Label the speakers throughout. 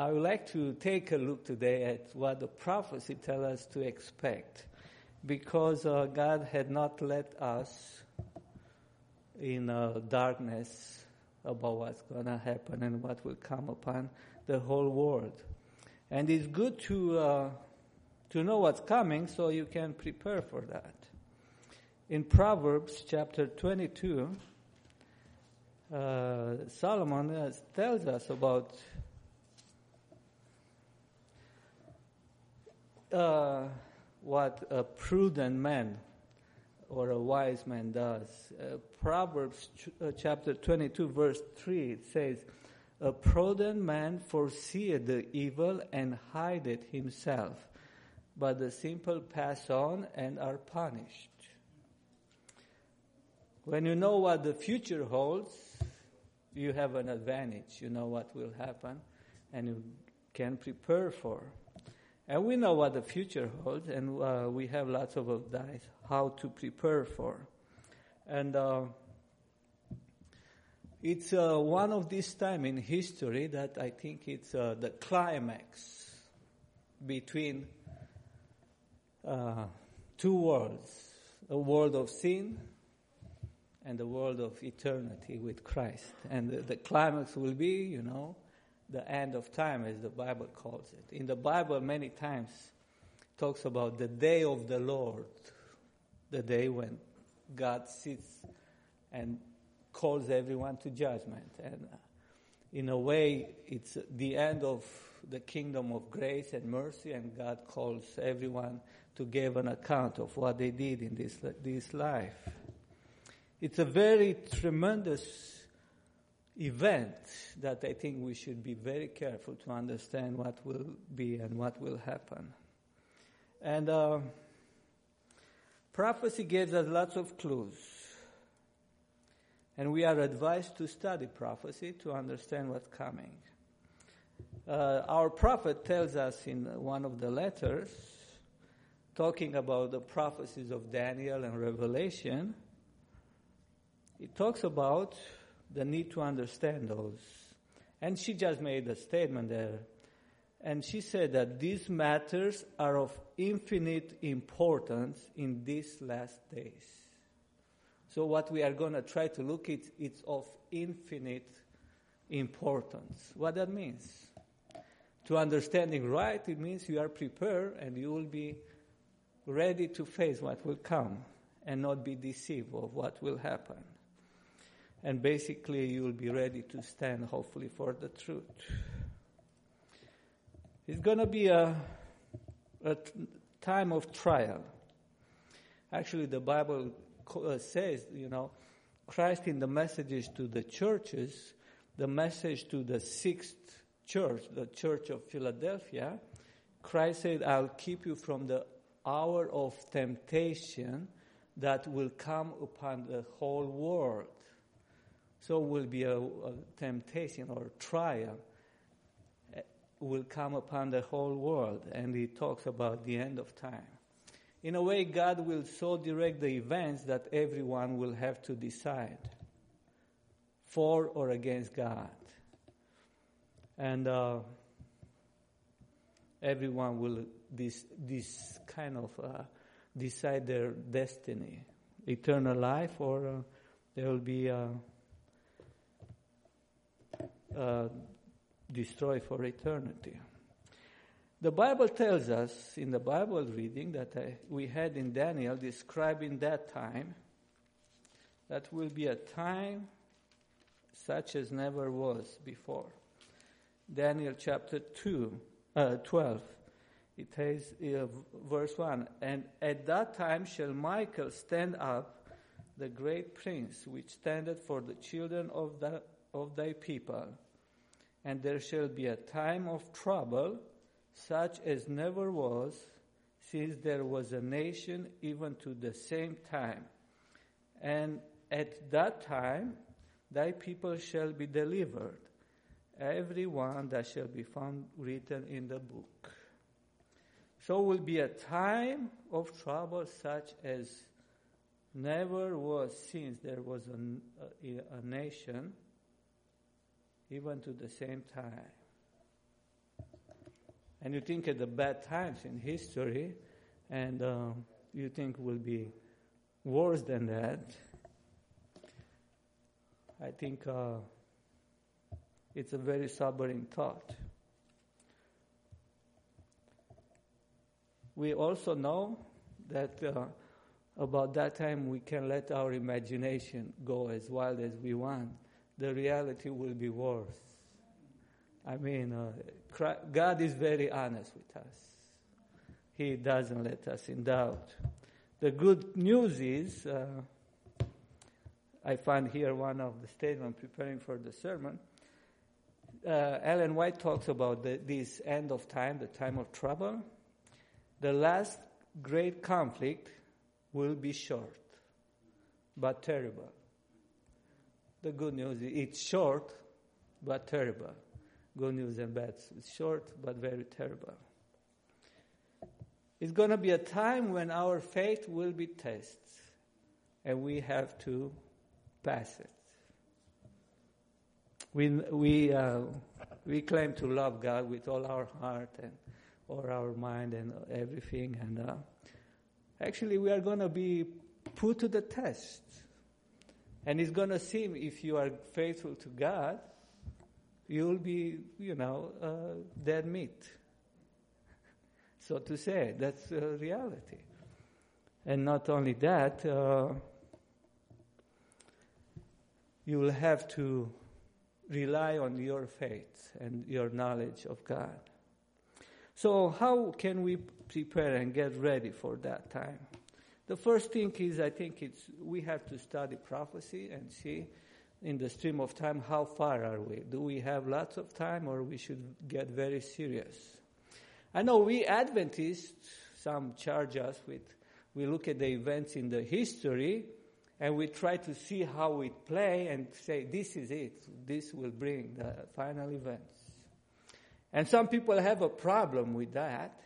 Speaker 1: I would like to take a look today at what the prophecy tells us to expect because uh, God had not let us in uh, darkness about what's going to happen and what will come upon the whole world. And it's good to, uh, to know what's coming so you can prepare for that. In Proverbs chapter 22, uh, Solomon uh, tells us about uh, what a prudent man or a wise man does. Uh, Proverbs ch- uh, chapter 22, verse 3, it says, A prudent man foreseeth the evil and hideth himself, but the simple pass on and are punished. When you know what the future holds, you have an advantage. You know what will happen, and you can prepare for. And we know what the future holds, and uh, we have lots of advice how to prepare for. And uh, it's uh, one of these time in history that I think it's uh, the climax between uh, two worlds: a world of sin and the world of eternity with Christ. And the, the climax will be, you know, the end of time, as the Bible calls it. In the Bible, many times talks about the day of the Lord, the day when God sits and calls everyone to judgment. And uh, in a way, it's the end of the kingdom of grace and mercy, and God calls everyone to give an account of what they did in this, this life. It's a very tremendous event that I think we should be very careful to understand what will be and what will happen. And uh, prophecy gives us lots of clues. And we are advised to study prophecy to understand what's coming. Uh, our prophet tells us in one of the letters, talking about the prophecies of Daniel and Revelation, he talks about the need to understand those. And she just made a statement there. And she said that these matters are of infinite importance in these last days. So what we are going to try to look at, it's of infinite importance. What that means? To understanding right, it means you are prepared and you will be ready to face what will come and not be deceived of what will happen and basically you will be ready to stand hopefully for the truth. It's going to be a, a time of trial. Actually, the Bible uh, says, you know, Christ in the messages to the churches, the message to the sixth church, the church of Philadelphia, Christ said, I'll keep you from the hour of temptation that will come upon the whole world. So will be a, a temptation or trial eh, will come upon the whole world, and he talks about the end of time. In a way, God will so direct the events that everyone will have to decide for or against God. And uh, everyone will this, this kind of uh, decide their destiny eternal life, or uh, there will be uh, destroy for eternity. The Bible tells us in the Bible reading that uh, we had in Daniel describing that time that will be a time such as never was before. Daniel chapter 2, uh, 12. It says, uh, verse 1 And at that time shall Michael stand up, the great prince, which standeth for the children of the of thy people, and there shall be a time of trouble, such as never was, since there was a nation even to the same time. And at that time thy people shall be delivered, every one that shall be found written in the book. So will be a time of trouble such as never was since there was a, a, a nation even to the same time. and you think of the bad times in history, and uh, you think will be worse than that. I think uh, it's a very sobering thought. We also know that uh, about that time we can let our imagination go as wild as we want. The reality will be worse. I mean, uh, God is very honest with us. He doesn't let us in doubt. The good news is, uh, I find here one of the statements preparing for the sermon. Uh, Ellen White talks about the, this end of time, the time of trouble. The last great conflict will be short, but terrible. The good news is it's short, but terrible. Good news and bad. It's short, but very terrible. It's going to be a time when our faith will be tested, and we have to pass it. We, we, uh, we claim to love God with all our heart and all our mind and everything, and uh, actually, we are going to be put to the test. And it's going to seem if you are faithful to God, you'll be, you know, uh, dead meat. So to say, that's reality. And not only that, uh, you will have to rely on your faith and your knowledge of God. So, how can we prepare and get ready for that time? The first thing is, I think it's we have to study prophecy and see in the stream of time how far are we. Do we have lots of time, or we should get very serious? I know we Adventists, some charge us with, we look at the events in the history and we try to see how it play and say, this is it. This will bring the final events. And some people have a problem with that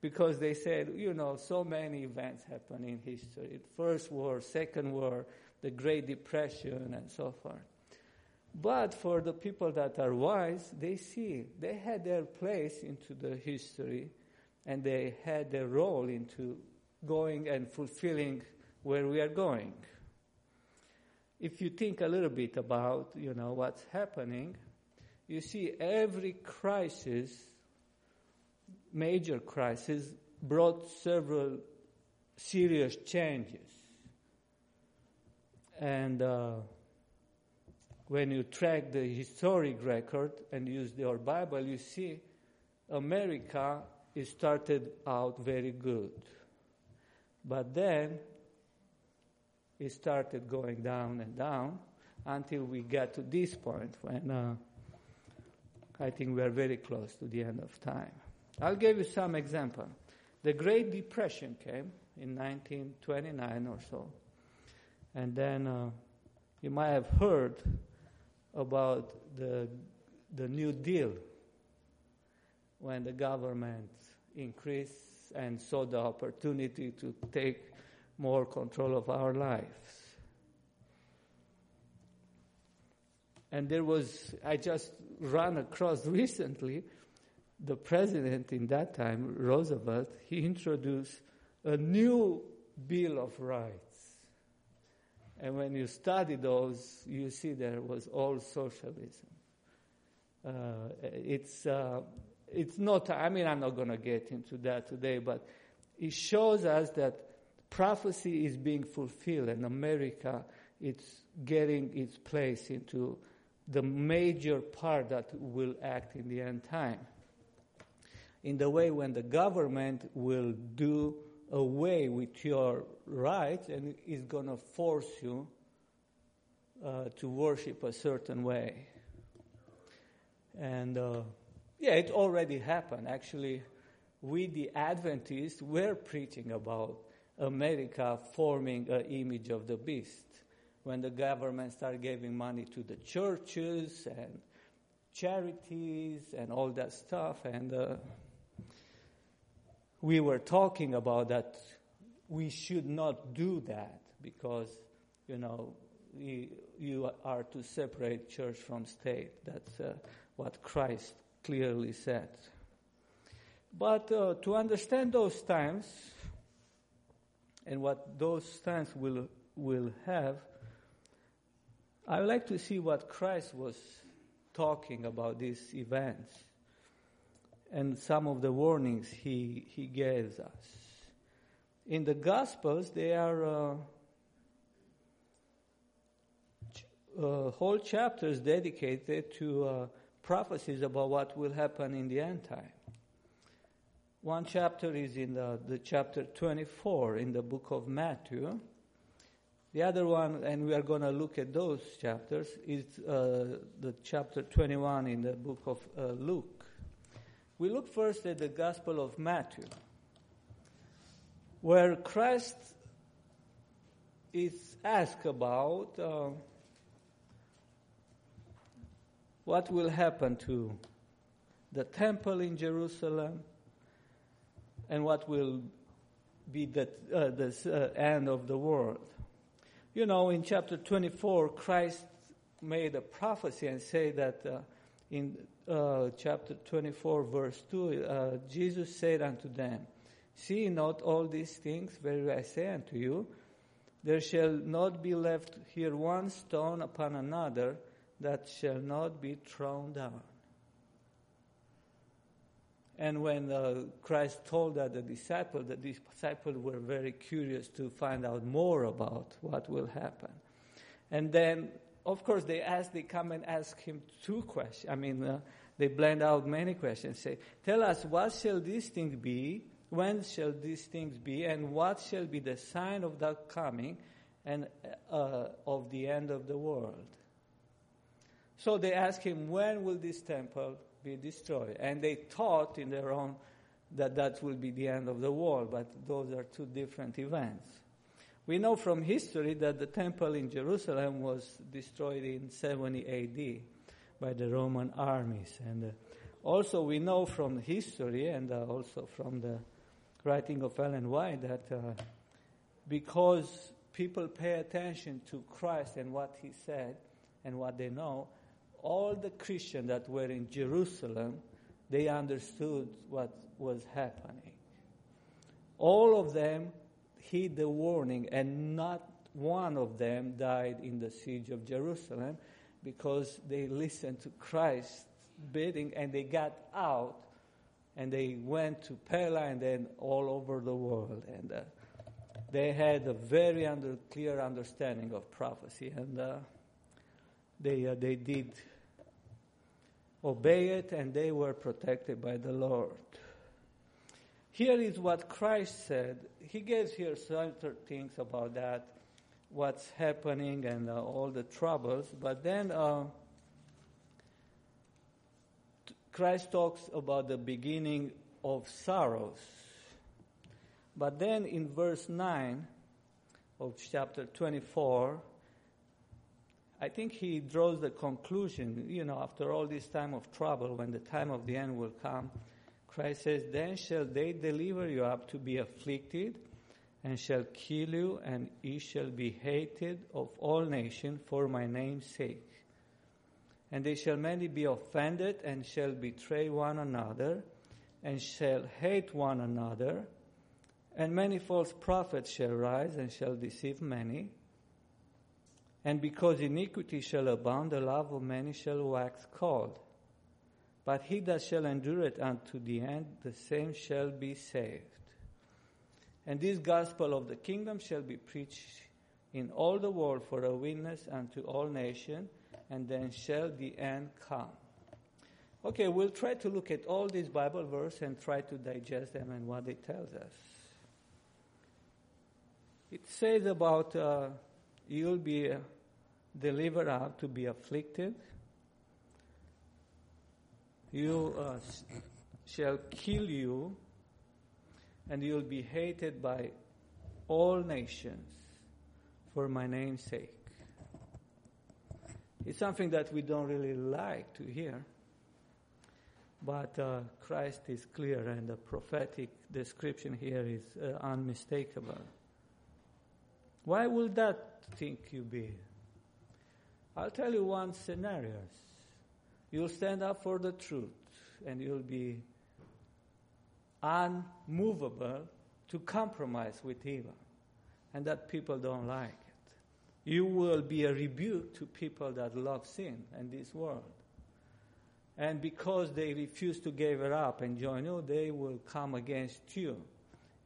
Speaker 1: because they said, you know, so many events happen in history. First war, second war, the Great Depression, and so forth. But for the people that are wise, they see they had their place into the history and they had their role into going and fulfilling where we are going. If you think a little bit about, you know, what's happening, you see every crisis, major crisis, brought several serious changes. And uh, when you track the historic record and use your Bible, you see America it started out very good. But then it started going down and down until we got to this point when uh, I think we are very close to the end of time. I'll give you some example. The Great Depression came in 1929 or so. And then uh, you might have heard about the, the New Deal when the government increased and saw the opportunity to take more control of our lives. And there was, I just ran across recently, the president in that time, Roosevelt, he introduced a new Bill of Rights. And when you study those, you see there was all socialism. Uh, it's, uh, it's not, I mean, I'm not going to get into that today, but it shows us that prophecy is being fulfilled and America it's getting its place into the major part that will act in the end time. In the way when the government will do away with your rights and is going to force you uh, to worship a certain way. And uh, yeah, it already happened. Actually, we, the Adventists, were preaching about America forming an image of the beast when the government started giving money to the churches and charities and all that stuff. And uh, we were talking about that we should not do that because, you know, we, you are to separate church from state. That's uh, what Christ clearly said. But uh, to understand those times and what those times will, will have, I would like to see what Christ was talking about these events and some of the warnings he, he gives us. In the Gospels, there are uh, uh, whole chapters dedicated to uh, prophecies about what will happen in the end time. One chapter is in the, the chapter 24 in the book of Matthew. The other one, and we are going to look at those chapters, is uh, the chapter 21 in the book of uh, Luke. We look first at the Gospel of Matthew, where Christ is asked about uh, what will happen to the temple in Jerusalem and what will be the, uh, the uh, end of the world. You know, in chapter 24, Christ made a prophecy and say that uh, in uh, chapter 24, verse 2, uh, Jesus said unto them, See not all these things, verily I say unto you, there shall not be left here one stone upon another that shall not be thrown down. And when uh, Christ told that the disciples, the disciples were very curious to find out more about what will happen. And then, of course, they ask, they come and ask him two questions. I mean, uh, they blend out many questions. Say, tell us, what shall these things be? When shall these things be? And what shall be the sign of that coming and uh, of the end of the world? So they ask him, when will this temple be destroyed. And they thought in their own that that will be the end of the world, but those are two different events. We know from history that the temple in Jerusalem was destroyed in 70 AD by the Roman armies. And uh, also we know from history and uh, also from the writing of Ellen White that uh, because people pay attention to Christ and what he said and what they know, all the Christians that were in Jerusalem, they understood what was happening. All of them heed the warning, and not one of them died in the siege of Jerusalem because they listened to Christ's bidding and they got out and they went to Pella and then all over the world. And uh, they had a very under, clear understanding of prophecy. And uh, they, uh, they did obey it, and they were protected by the Lord. Here is what Christ said. He gives here certain things about that, what's happening, and uh, all the troubles. But then uh, Christ talks about the beginning of sorrows. But then in verse 9 of chapter 24, I think he draws the conclusion, you know, after all this time of trouble, when the time of the end will come, Christ says, Then shall they deliver you up to be afflicted, and shall kill you, and ye shall be hated of all nations for my name's sake. And they shall many be offended, and shall betray one another, and shall hate one another. And many false prophets shall rise, and shall deceive many. And because iniquity shall abound, the love of many shall wax cold. But he that shall endure it unto the end, the same shall be saved. And this gospel of the kingdom shall be preached in all the world for a witness unto all nations, and then shall the end come. Okay, we'll try to look at all these Bible verses and try to digest them and what it tells us. It says about uh, you'll be delivered up to be afflicted. You uh, shall kill you, and you'll be hated by all nations for my name's sake. It's something that we don't really like to hear, but uh, Christ is clear, and the prophetic description here is uh, unmistakable. Why will that think you be? I'll tell you one scenario. You'll stand up for the truth and you'll be unmovable to compromise with evil, and that people don't like it. You will be a rebuke to people that love sin and this world. And because they refuse to give it up and join you, they will come against you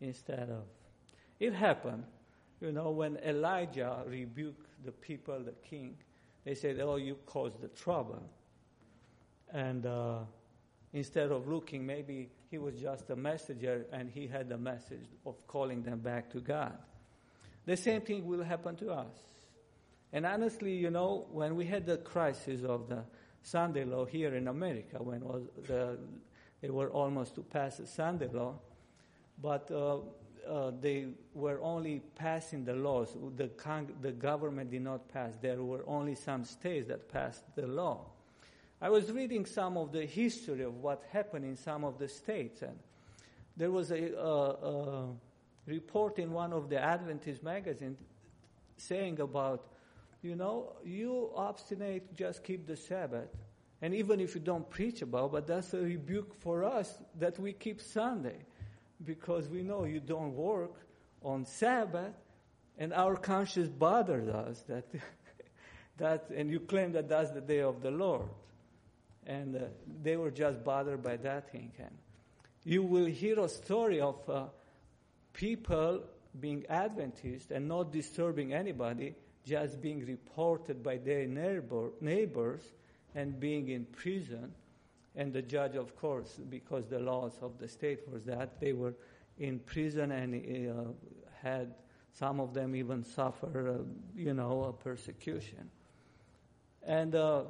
Speaker 1: instead of. It happened, you know, when Elijah rebuked the people, the king, they said, Oh, you caused the trouble. And uh, instead of looking, maybe he was just a messenger and he had the message of calling them back to God. The same thing will happen to us. And honestly, you know, when we had the crisis of the Sunday law here in America, when was the, they were almost to pass the Sunday law, but uh, uh, they were only passing the laws. The, con- the government did not pass. There were only some states that passed the law. I was reading some of the history of what happened in some of the states, and there was a, report in one of the Adventist magazines saying about, you know, you obstinate, just keep the Sabbath. And even if you don't preach about, but that's a rebuke for us that we keep Sunday because we know you don't work on Sabbath, and our conscience bothers us that that, and you claim that that's the day of the Lord, and uh, they were just bothered by that thing. And you will hear a story of uh, people being Adventist and not disturbing anybody, just being reported by their neighbor, neighbors and being in prison and the judge, of course, because the laws of the state was that they were in prison and uh, had some of them even suffer, uh, you know, persecution. And uh,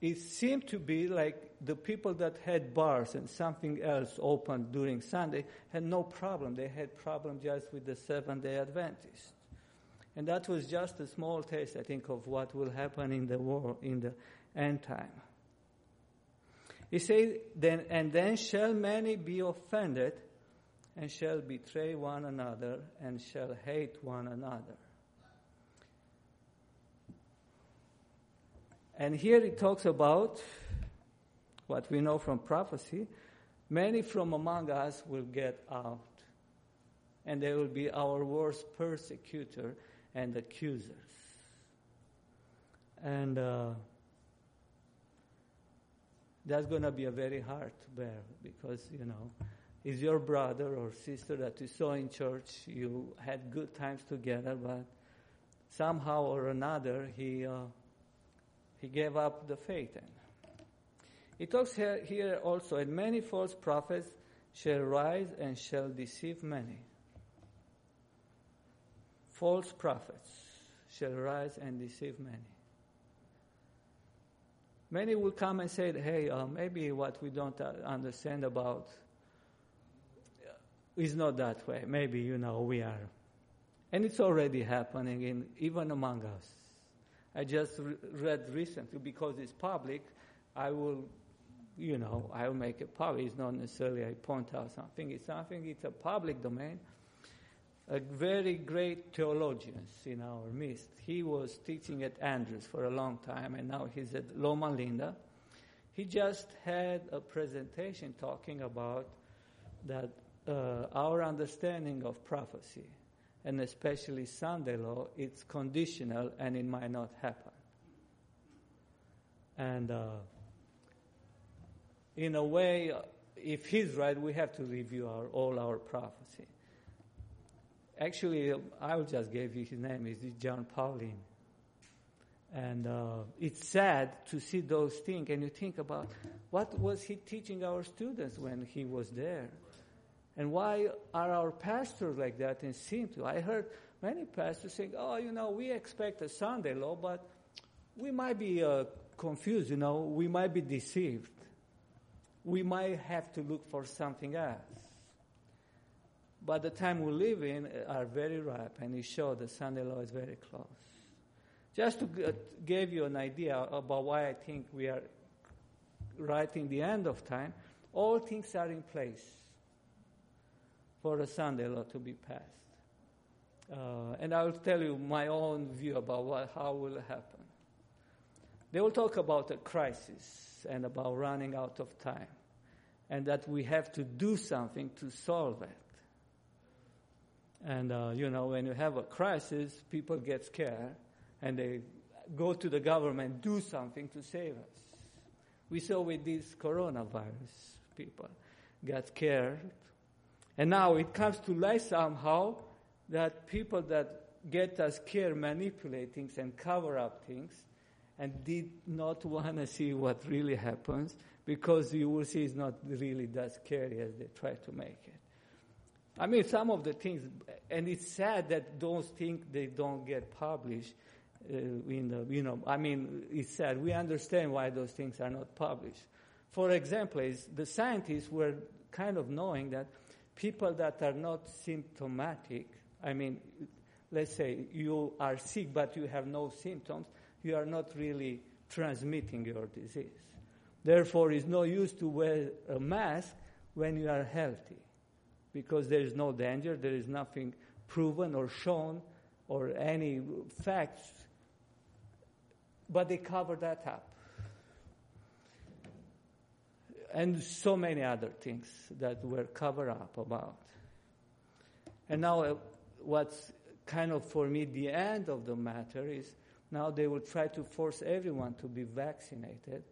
Speaker 1: it seemed to be like the people that had bars and something else open during Sunday had no problem. They had problem just with the Seventh Day Adventists. And that was just a small taste, I think, of what will happen in the war in the end time. He says, then, and then shall many be offended and shall betray one another and shall hate one another. And here it talks about what we know from prophecy many from among us will get out, and they will be our worst persecutor and accusers. And uh, that's going to be a very hard to bear because, you know, is your brother or sister that you saw in church, you had good times together, but somehow or another he, uh, he gave up the faith. He talks here, here also, and many false prophets shall rise and shall deceive many. False prophets shall rise and deceive many. Many will come and say, hey, uh, maybe what we don't uh, understand about uh, is not that way. Maybe, you know, we are. And it's already happening in, even among us. I just re- read recently, because it's public, I will, you know, I will make it public. It's not necessarily I point out something. It's something, it's a public domain a very great theologian in our midst. He was teaching at Andrews for a long time, and now he's at Loma Linda. He just had a presentation talking about that uh, our understanding of prophecy, and especially Sunday law, it's conditional and it might not happen. And uh, in a way, if he's right, we have to review our, all our prophecy. Actually, I will just give you his name. It's Jon Paulien. And uh, it's sad to see those things, and you think about what was he teaching our students when he was there, and why are our pastors like that and seem to? I heard many pastors saying, "Oh, you know, we expect a Sunday law, but we might be uh, confused. You know, we might be deceived. We might have to look for something else." but the time we live in uh, are very ripe, and it shows the Sunday law is very close. Just to give you an idea about why I think we are right in the end of time, all things are in place for the Sunday law to be passed. Uh, and I will tell you my own view about what, how will happen. They will talk about a crisis and about running out of time. and that we have to do something to solve it. And, uh, you know, when you have a crisis, people get scared and they go to the government, do something to save us. We saw with this coronavirus, people got scared. And now it comes to light somehow that people that get us scared manipulate things and cover up things and did not want to see what really happens because you will see it's not really that scary as they try to make it. I mean, some of the things, and it's sad that those things they don't get published. Uh, in the, you know, I mean, it's sad. We understand why those things are not published. For example, is the scientists were kind of knowing that people that are not symptomatic, I mean, let's say you are sick but you have no symptoms, you are not really transmitting your disease. Therefore, it's no use to wear a mask when you are healthy because there is no danger, there is nothing proven or shown or any facts, but they cover that up. And so many other things that were covered up about. And now, uh, what's kind of for me the end of the matter is now they will try to force everyone to be vaccinated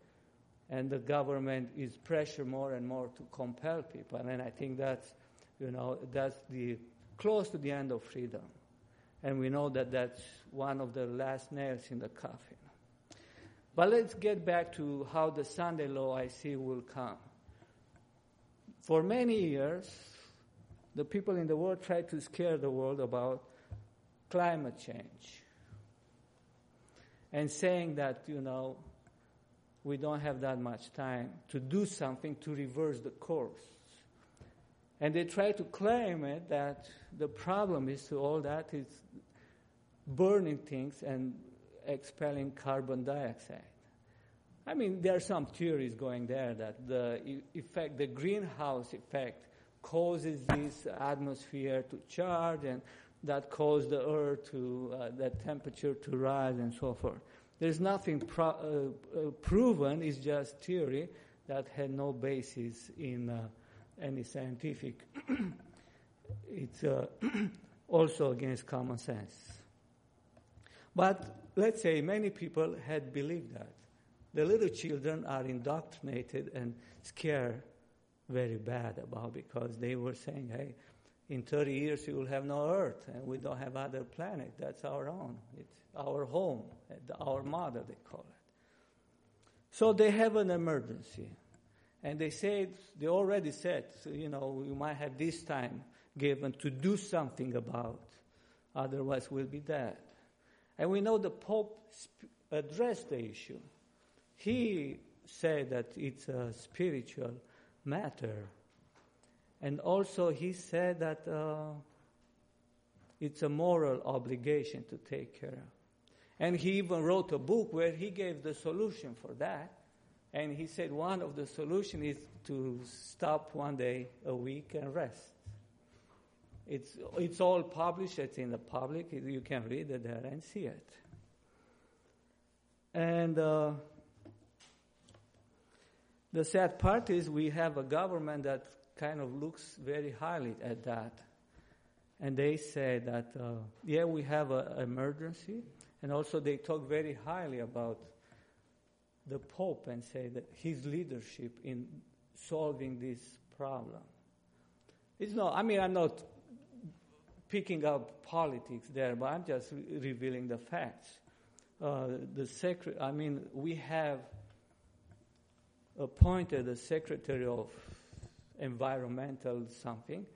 Speaker 1: and the government is pressure more and more to compel people. And i think that's you know that's the close to the end of freedom. And we know that that's one of the last nails in the coffin but let's get back to how the sunday law i see will come for many years the people in the world tried to scare the world about climate change and saying that, you know, we don't have that much time to do something to reverse the course. And they try to claim it that the problem is to all that is burning things and expelling carbon dioxide. I mean, there are some theories going there that the effect, the greenhouse effect, causes this atmosphere to charge and that caused the earth to, uh, temperature to rise and so forth. There's nothing pro- uh, uh, proven, it's just theory that had no basis in uh, any scientific. it's uh, also against common sense. But let's say many people had believed that. The little children are indoctrinated and scared very bad about because they were saying, hey, in 30 years we will have no earth and we don't have other planet. That's our own. It's our home our mother they call it. So they have an emergency. And they said they already said you know we might have this time given to do something about otherwise we'll be dead and we know the pope sp- addressed the issue he said that it's a spiritual matter and also, he said that uh, it's a moral obligation to take care of. And he even wrote a book where he gave the solution for that. And he said one of the solutions is to stop one day a week and rest. It's, it's all published, it's in the public, you can read it there and see it. And uh, the sad part is we have a government that kind of looks very highly at that. And they say that, uh, yeah, we have an emergency. And also they talk very highly about the Pope and say that his leadership in solving this problem. It's not, I mean, I'm not picking up politics there, but I'm just re- revealing the facts. Uh, the secret, I mean, we have appointed a secretary of environmental something.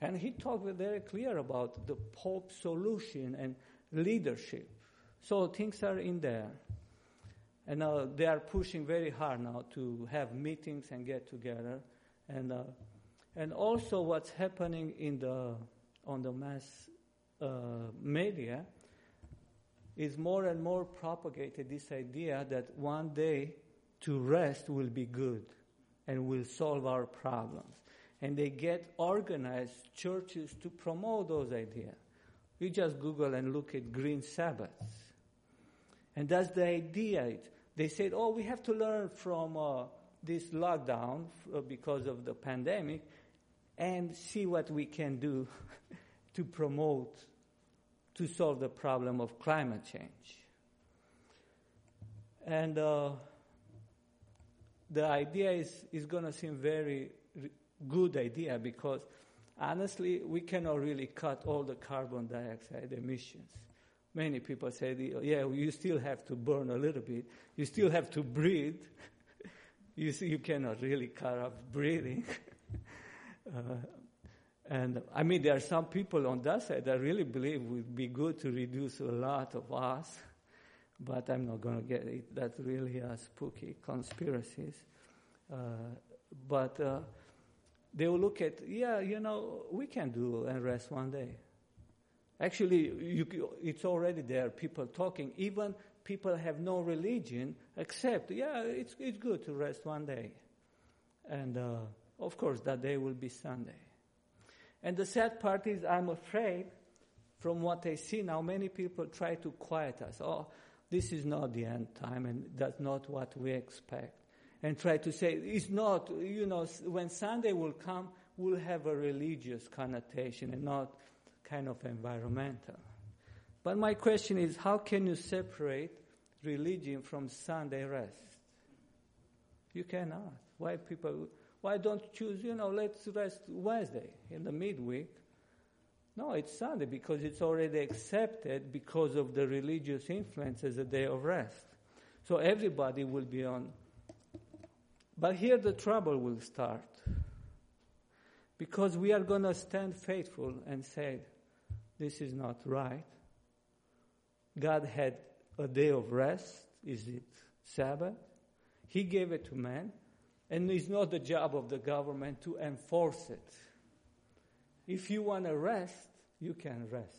Speaker 1: And he talked very clear about the Pope solution and leadership. So things are in there. And uh, they are pushing very hard now to have meetings and get together. And, uh, and also what's happening in the, on the mass uh, media is more and more propagated this idea that one day to rest will be good and will solve our problems. And they get organized churches to promote those ideas. You just Google and look at green Sabbaths. And that's the idea. They said, oh, we have to learn from uh, this lockdown uh, because of the pandemic and see what we can do to promote, to solve the problem of climate change. And uh, the idea is, is going to seem very good idea because honestly, we cannot really cut all the carbon dioxide emissions. Many people say, yeah, you still have to burn a little bit. You still have to breathe. you see, you cannot really cut off breathing. uh, and I mean, there are some people on that side that really believe it would be good to reduce a lot of us, but I'm not going to get it. That's really a spooky conspiracies. Uh, but uh, they will look at, yeah, you know, we can do and rest one day. Actually, you, it's already there, people talking. Even people have no religion, except, yeah, it's, it's good to rest one day. And uh, of course, that day will be Sunday. And the sad part is, I'm afraid, from what I see now, many people try to quiet us. Oh, this is not the end time, and that's not what we expect. And try to say, it's not, you know, when Sunday will come, we'll have a religious connotation and not kind of environmental. But my question is how can you separate religion from Sunday rest? You cannot. Why people why don't choose, you know, let's rest Wednesday in the midweek? No, it's Sunday because it's already accepted because of the religious influence as a day of rest. So everybody will be on. But here the trouble will start. Because we are going to stand faithful and say, this is not right. God had a day of rest. Is it Sabbath? He gave it to man, and it's not the job of the government to enforce it. If you want to rest, you can rest.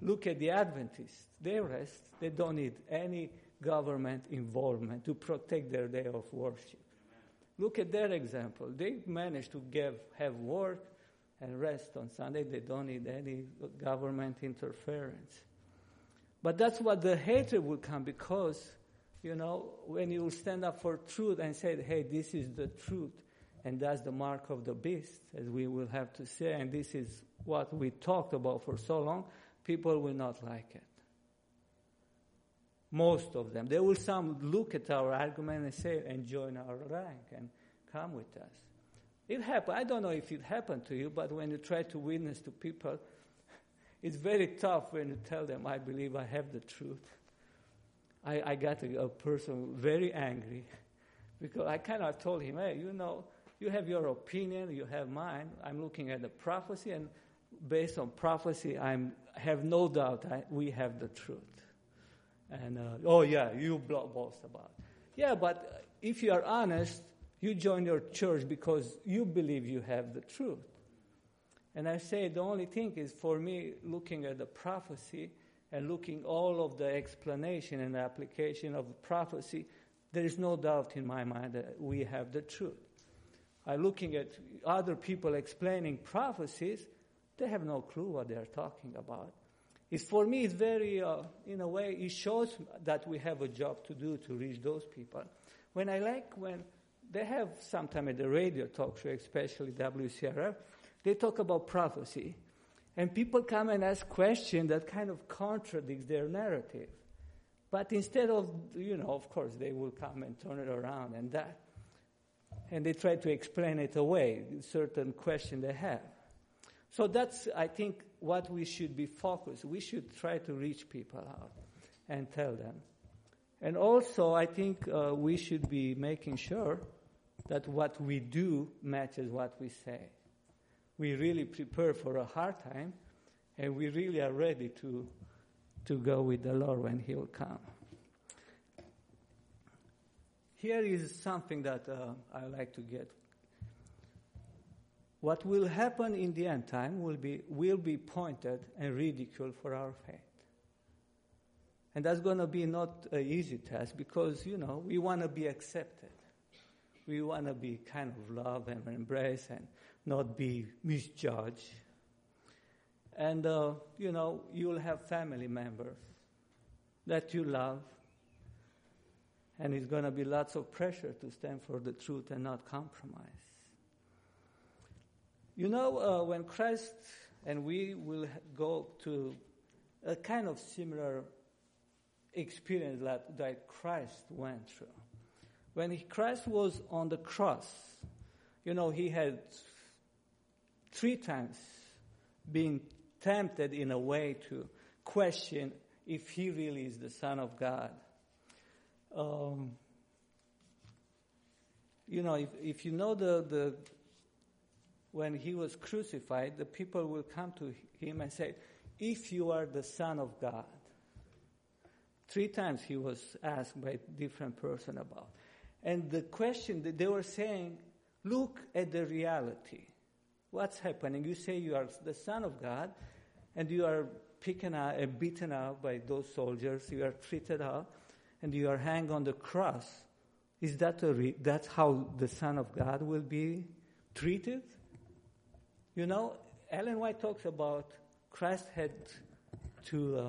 Speaker 1: Look at the Adventists. They rest. They don't need any government involvement to protect their day of worship. Look at their example. They managed to give, have work and rest on Sunday. They don't need any government interference. But that's what the hatred will come because, you know, when you stand up for truth and say, hey, this is the truth, and that's the mark of the beast, as we will have to say, and this is what we talked about for so long, people will not like it. Most of them. They will some look at our argument and say, and join our rank and come with us. It happened. I don't know if it happened to you, but when you try to witness to people, it's very tough when you tell them, I believe I have the truth. I, I got a, a person very angry because I kind of told him, hey, you know, you have your opinion, you have mine. I'm looking at the prophecy, and based on prophecy, I have no doubt I, we have the truth. And, uh, oh, yeah, you boast about it. Yeah, but if you are honest, you join your church because you believe you have the truth. And I say the only thing is for me, looking at the prophecy and looking all of the explanation and application of prophecy, there is no doubt in my mind that we have the truth. I'm looking at other people explaining prophecies, they have no clue what they're talking about. It's for me, it's very, uh, in a way, it shows that we have a job to do to reach those people. When I like when they have sometime at the radio talk show, especially WCRF, they talk about prophecy. And people come and ask questions that kind of contradict their narrative. But instead of, you know, of course, they will come and turn it around and that. And they try to explain it away, certain question they have. So that's, I think, what we should be focused. We should try to reach people out and tell them. And also, I think uh, we should be making sure that what we do matches what we say. We really prepare for a hard time, and we really are ready to, to go with the Lord when He will come. Here is something that uh, I like to get. What will happen in the end time will be, will be pointed and ridiculed for our faith. And that's going to be not an easy task because, you know, we want to be accepted we want to be kind of loved and embraced and not be misjudged. And, uh, you know, you'll have family members that you love. And it's going to be lots of pressure to stand for the truth and not compromise. You know, uh, when Christ and we will go to a kind of similar experience that, that Christ went through. When he, Christ was on the cross, you know, he had three times being tempted in a way to question if he really is the Son of God. Um, you know, if, if you know the, the when he was crucified, the people will come to him and say, If you are the Son of God. Three times he was asked by different person about. And the question that they were saying, look at the reality. What's happening? You say you are the Son of God, and you are picking up beaten up by those soldiers. You are treated out, and you are hanged on the cross. Is that a re- that's how the Son of God will be treated? You know, Ellen White talks about Christ had to uh,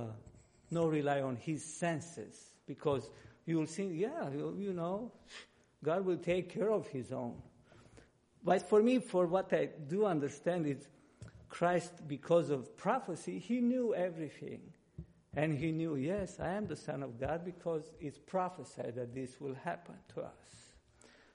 Speaker 1: not rely on his senses because you will think, yeah, you, you know, God will take care of his own. But for me, for what I do understand is Christ, because of prophecy, he knew everything. And he knew, yes, I am the Son of God because it's prophesied that this will happen to us.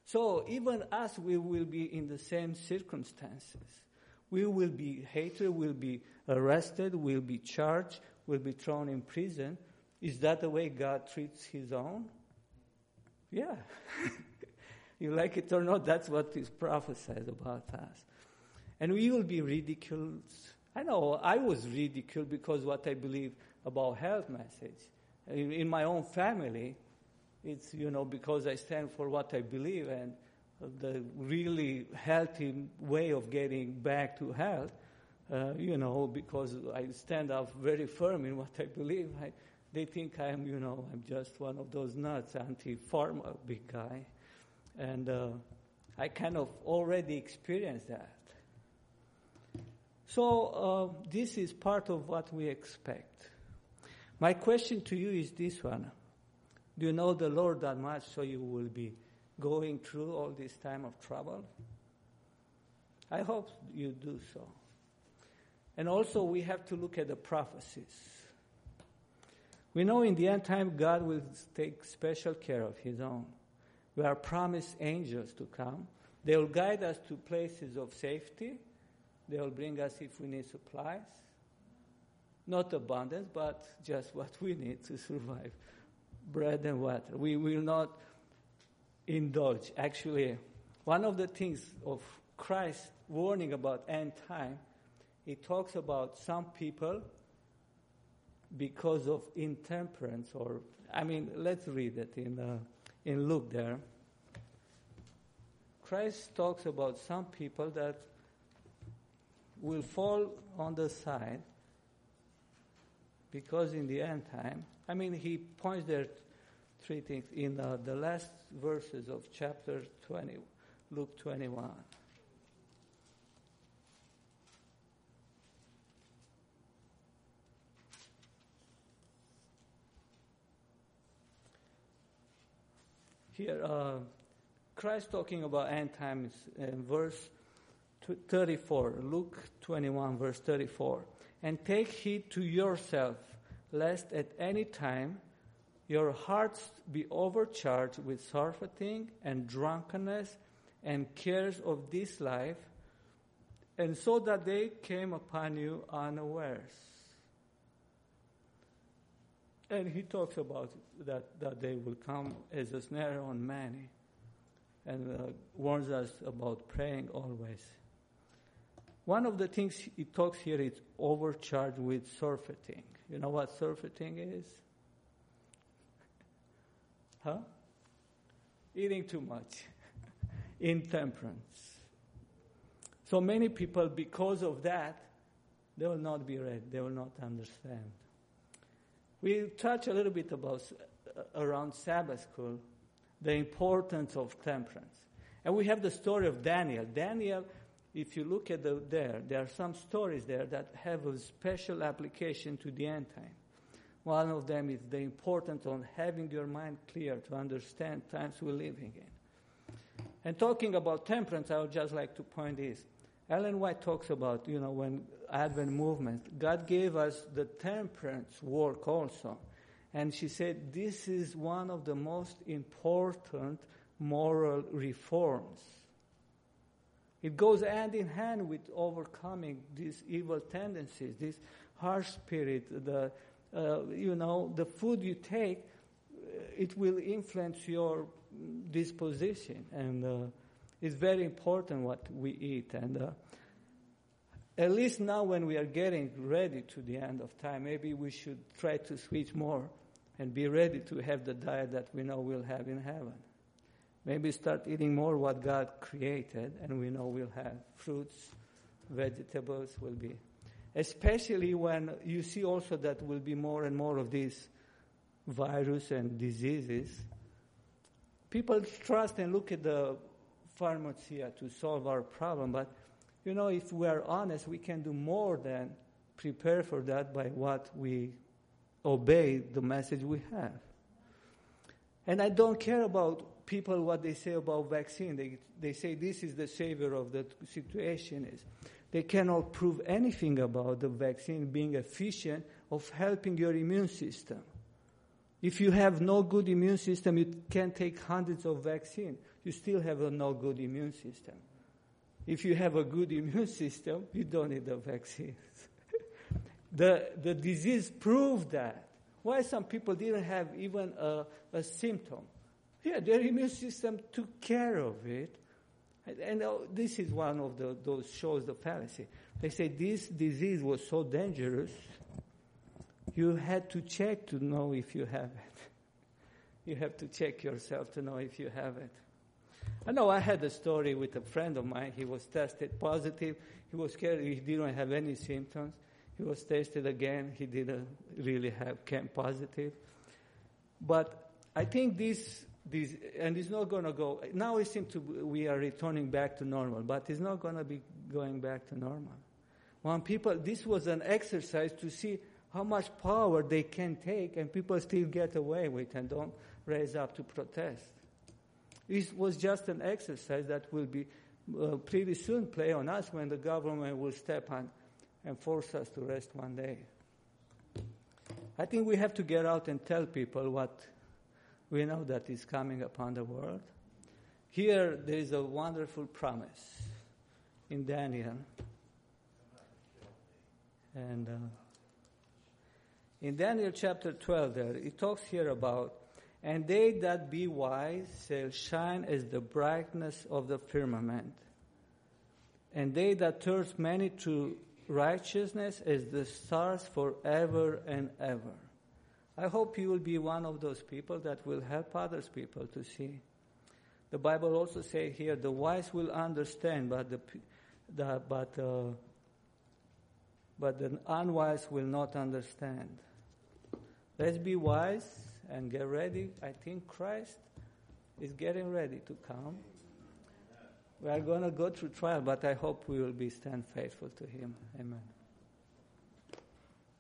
Speaker 1: So even us, we will be in the same circumstances. We will be hated, we'll be arrested, we'll be charged, we'll be thrown in prison. Is that the way God treats his own? Yeah. you like it or not, that's what is prophesied about us. And we will be ridiculed. I know I was ridiculed because what I believe about health message. In, in my own family, it's, you know, because I stand for what I believe and the really healthy way of getting back to health, uh, you know, because I stand up very firm in what I believe. I, they think I'm, you know, I'm just one of those nuts, anti-pharma big guy. And uh, I kind of already experienced that. So uh, this is part of what we expect. My question to you is this one. Do you know the Lord that much so you will be going through all this time of trouble? I hope you do so. And also, we have to look at the prophecies. We know in the end time, God will take special care of His own. We are promised angels to come. They will guide us to places of safety. They will bring us if we need supplies. Not abundance, but just what we need to survive bread and water. We will not indulge. Actually, one of the things of Christ warning about end time, he talks about some people because of intemperance or I mean, let's read it in uh, in Luke there. Christ talks about some people that will fall on the side because in the end time, I mean, he points there three things in uh, the last verses of chapter 20, Luke 21. Here, uh, Christ talking about end times in verse 34, Luke 21, verse 34. And take heed to yourself, lest at any time your hearts be overcharged with surfeiting and drunkenness and cares of this life, and so that they came upon you unawares. And he talks about that, that they will come as a snare on many and uh, warns us about praying always. One of the things he talks here is overcharged with surfeiting. You know what surfeiting is? Huh? Eating too much. Intemperance. So many people, because of that, they will not be ready. They will not understand. We touch a little bit about uh, around Sabbath school the importance of temperance. And we have the story of Daniel. Daniel if you look at the, there, there are some stories there that have a special application to the end time. One of them is the importance on having your mind clear to understand times we're living in. And talking about temperance, I would just like to point this. Ellen White talks about, you know, when Advent movement, God gave us the temperance work also. And she said this is one of the most important moral reforms. It goes hand in hand with overcoming these evil tendencies, this harsh spirit, the, uh, you know, the food you take, uh, it will influence your disposition. And uh, it's very important what we eat. And uh, at least now when we are getting ready to the end of time, maybe we should try to switch more and be ready to have the diet that we know we'll have in heaven. Maybe start eating more what God created and we know we'll have fruits, vegetables will be. Especially when you see also that will be more and more of these virus and diseases. People trust and look at the pharmacia to solve our problem, but you know, if we are honest, we can do more than prepare for that by what we obey the message we have. And I don't care about people what they say about vaccine. They, they say this is the savior of the situation is. They cannot prove anything about the vaccine being efficient of helping your immune system. If you have no good immune system, you can take hundreds of vaccines. You still have a no good immune system. If you have a good immune system, you don't need the vaccines. the, the disease proved that. Why some people didn't have even a, a symptom? Yeah, their immune system took care of it. And, and uh, this is one of the, those shows the fallacy. They say this disease was so dangerous, you had to check to know if you have it. You have to check yourself to know if you have it. I know I had a story with a friend of mine. He was tested positive. He was scared. He didn't have any symptoms. He was tested again. He didn't really have came positive. But I think this, this and it's not going to go. Now it seems to we are returning back to normal, but it's not going to be going back to normal. When people, this was an exercise to see how much power they can take, and people still get away with and don't raise up to protest. It was just an exercise that will be uh, pretty soon play on us when the government will step on and force us to rest one day. I think we have to get out and tell people what we know that is coming upon the world. Here there is a wonderful promise in Daniel. And uh, in Daniel chapter 12, there, it talks here about and they that be wise shall shine as the brightness of the firmament. And they that thirst many to righteousness as the stars forever and ever. I hope you will be one of those people that will help others people to see. The Bible also says here, the wise will understand, but the, the but uh, but the unwise will not understand. Let's be wise and get ready. I think Christ is getting ready to come. We are going to go through trial, but I hope we will be stand faithful to Him. Amen.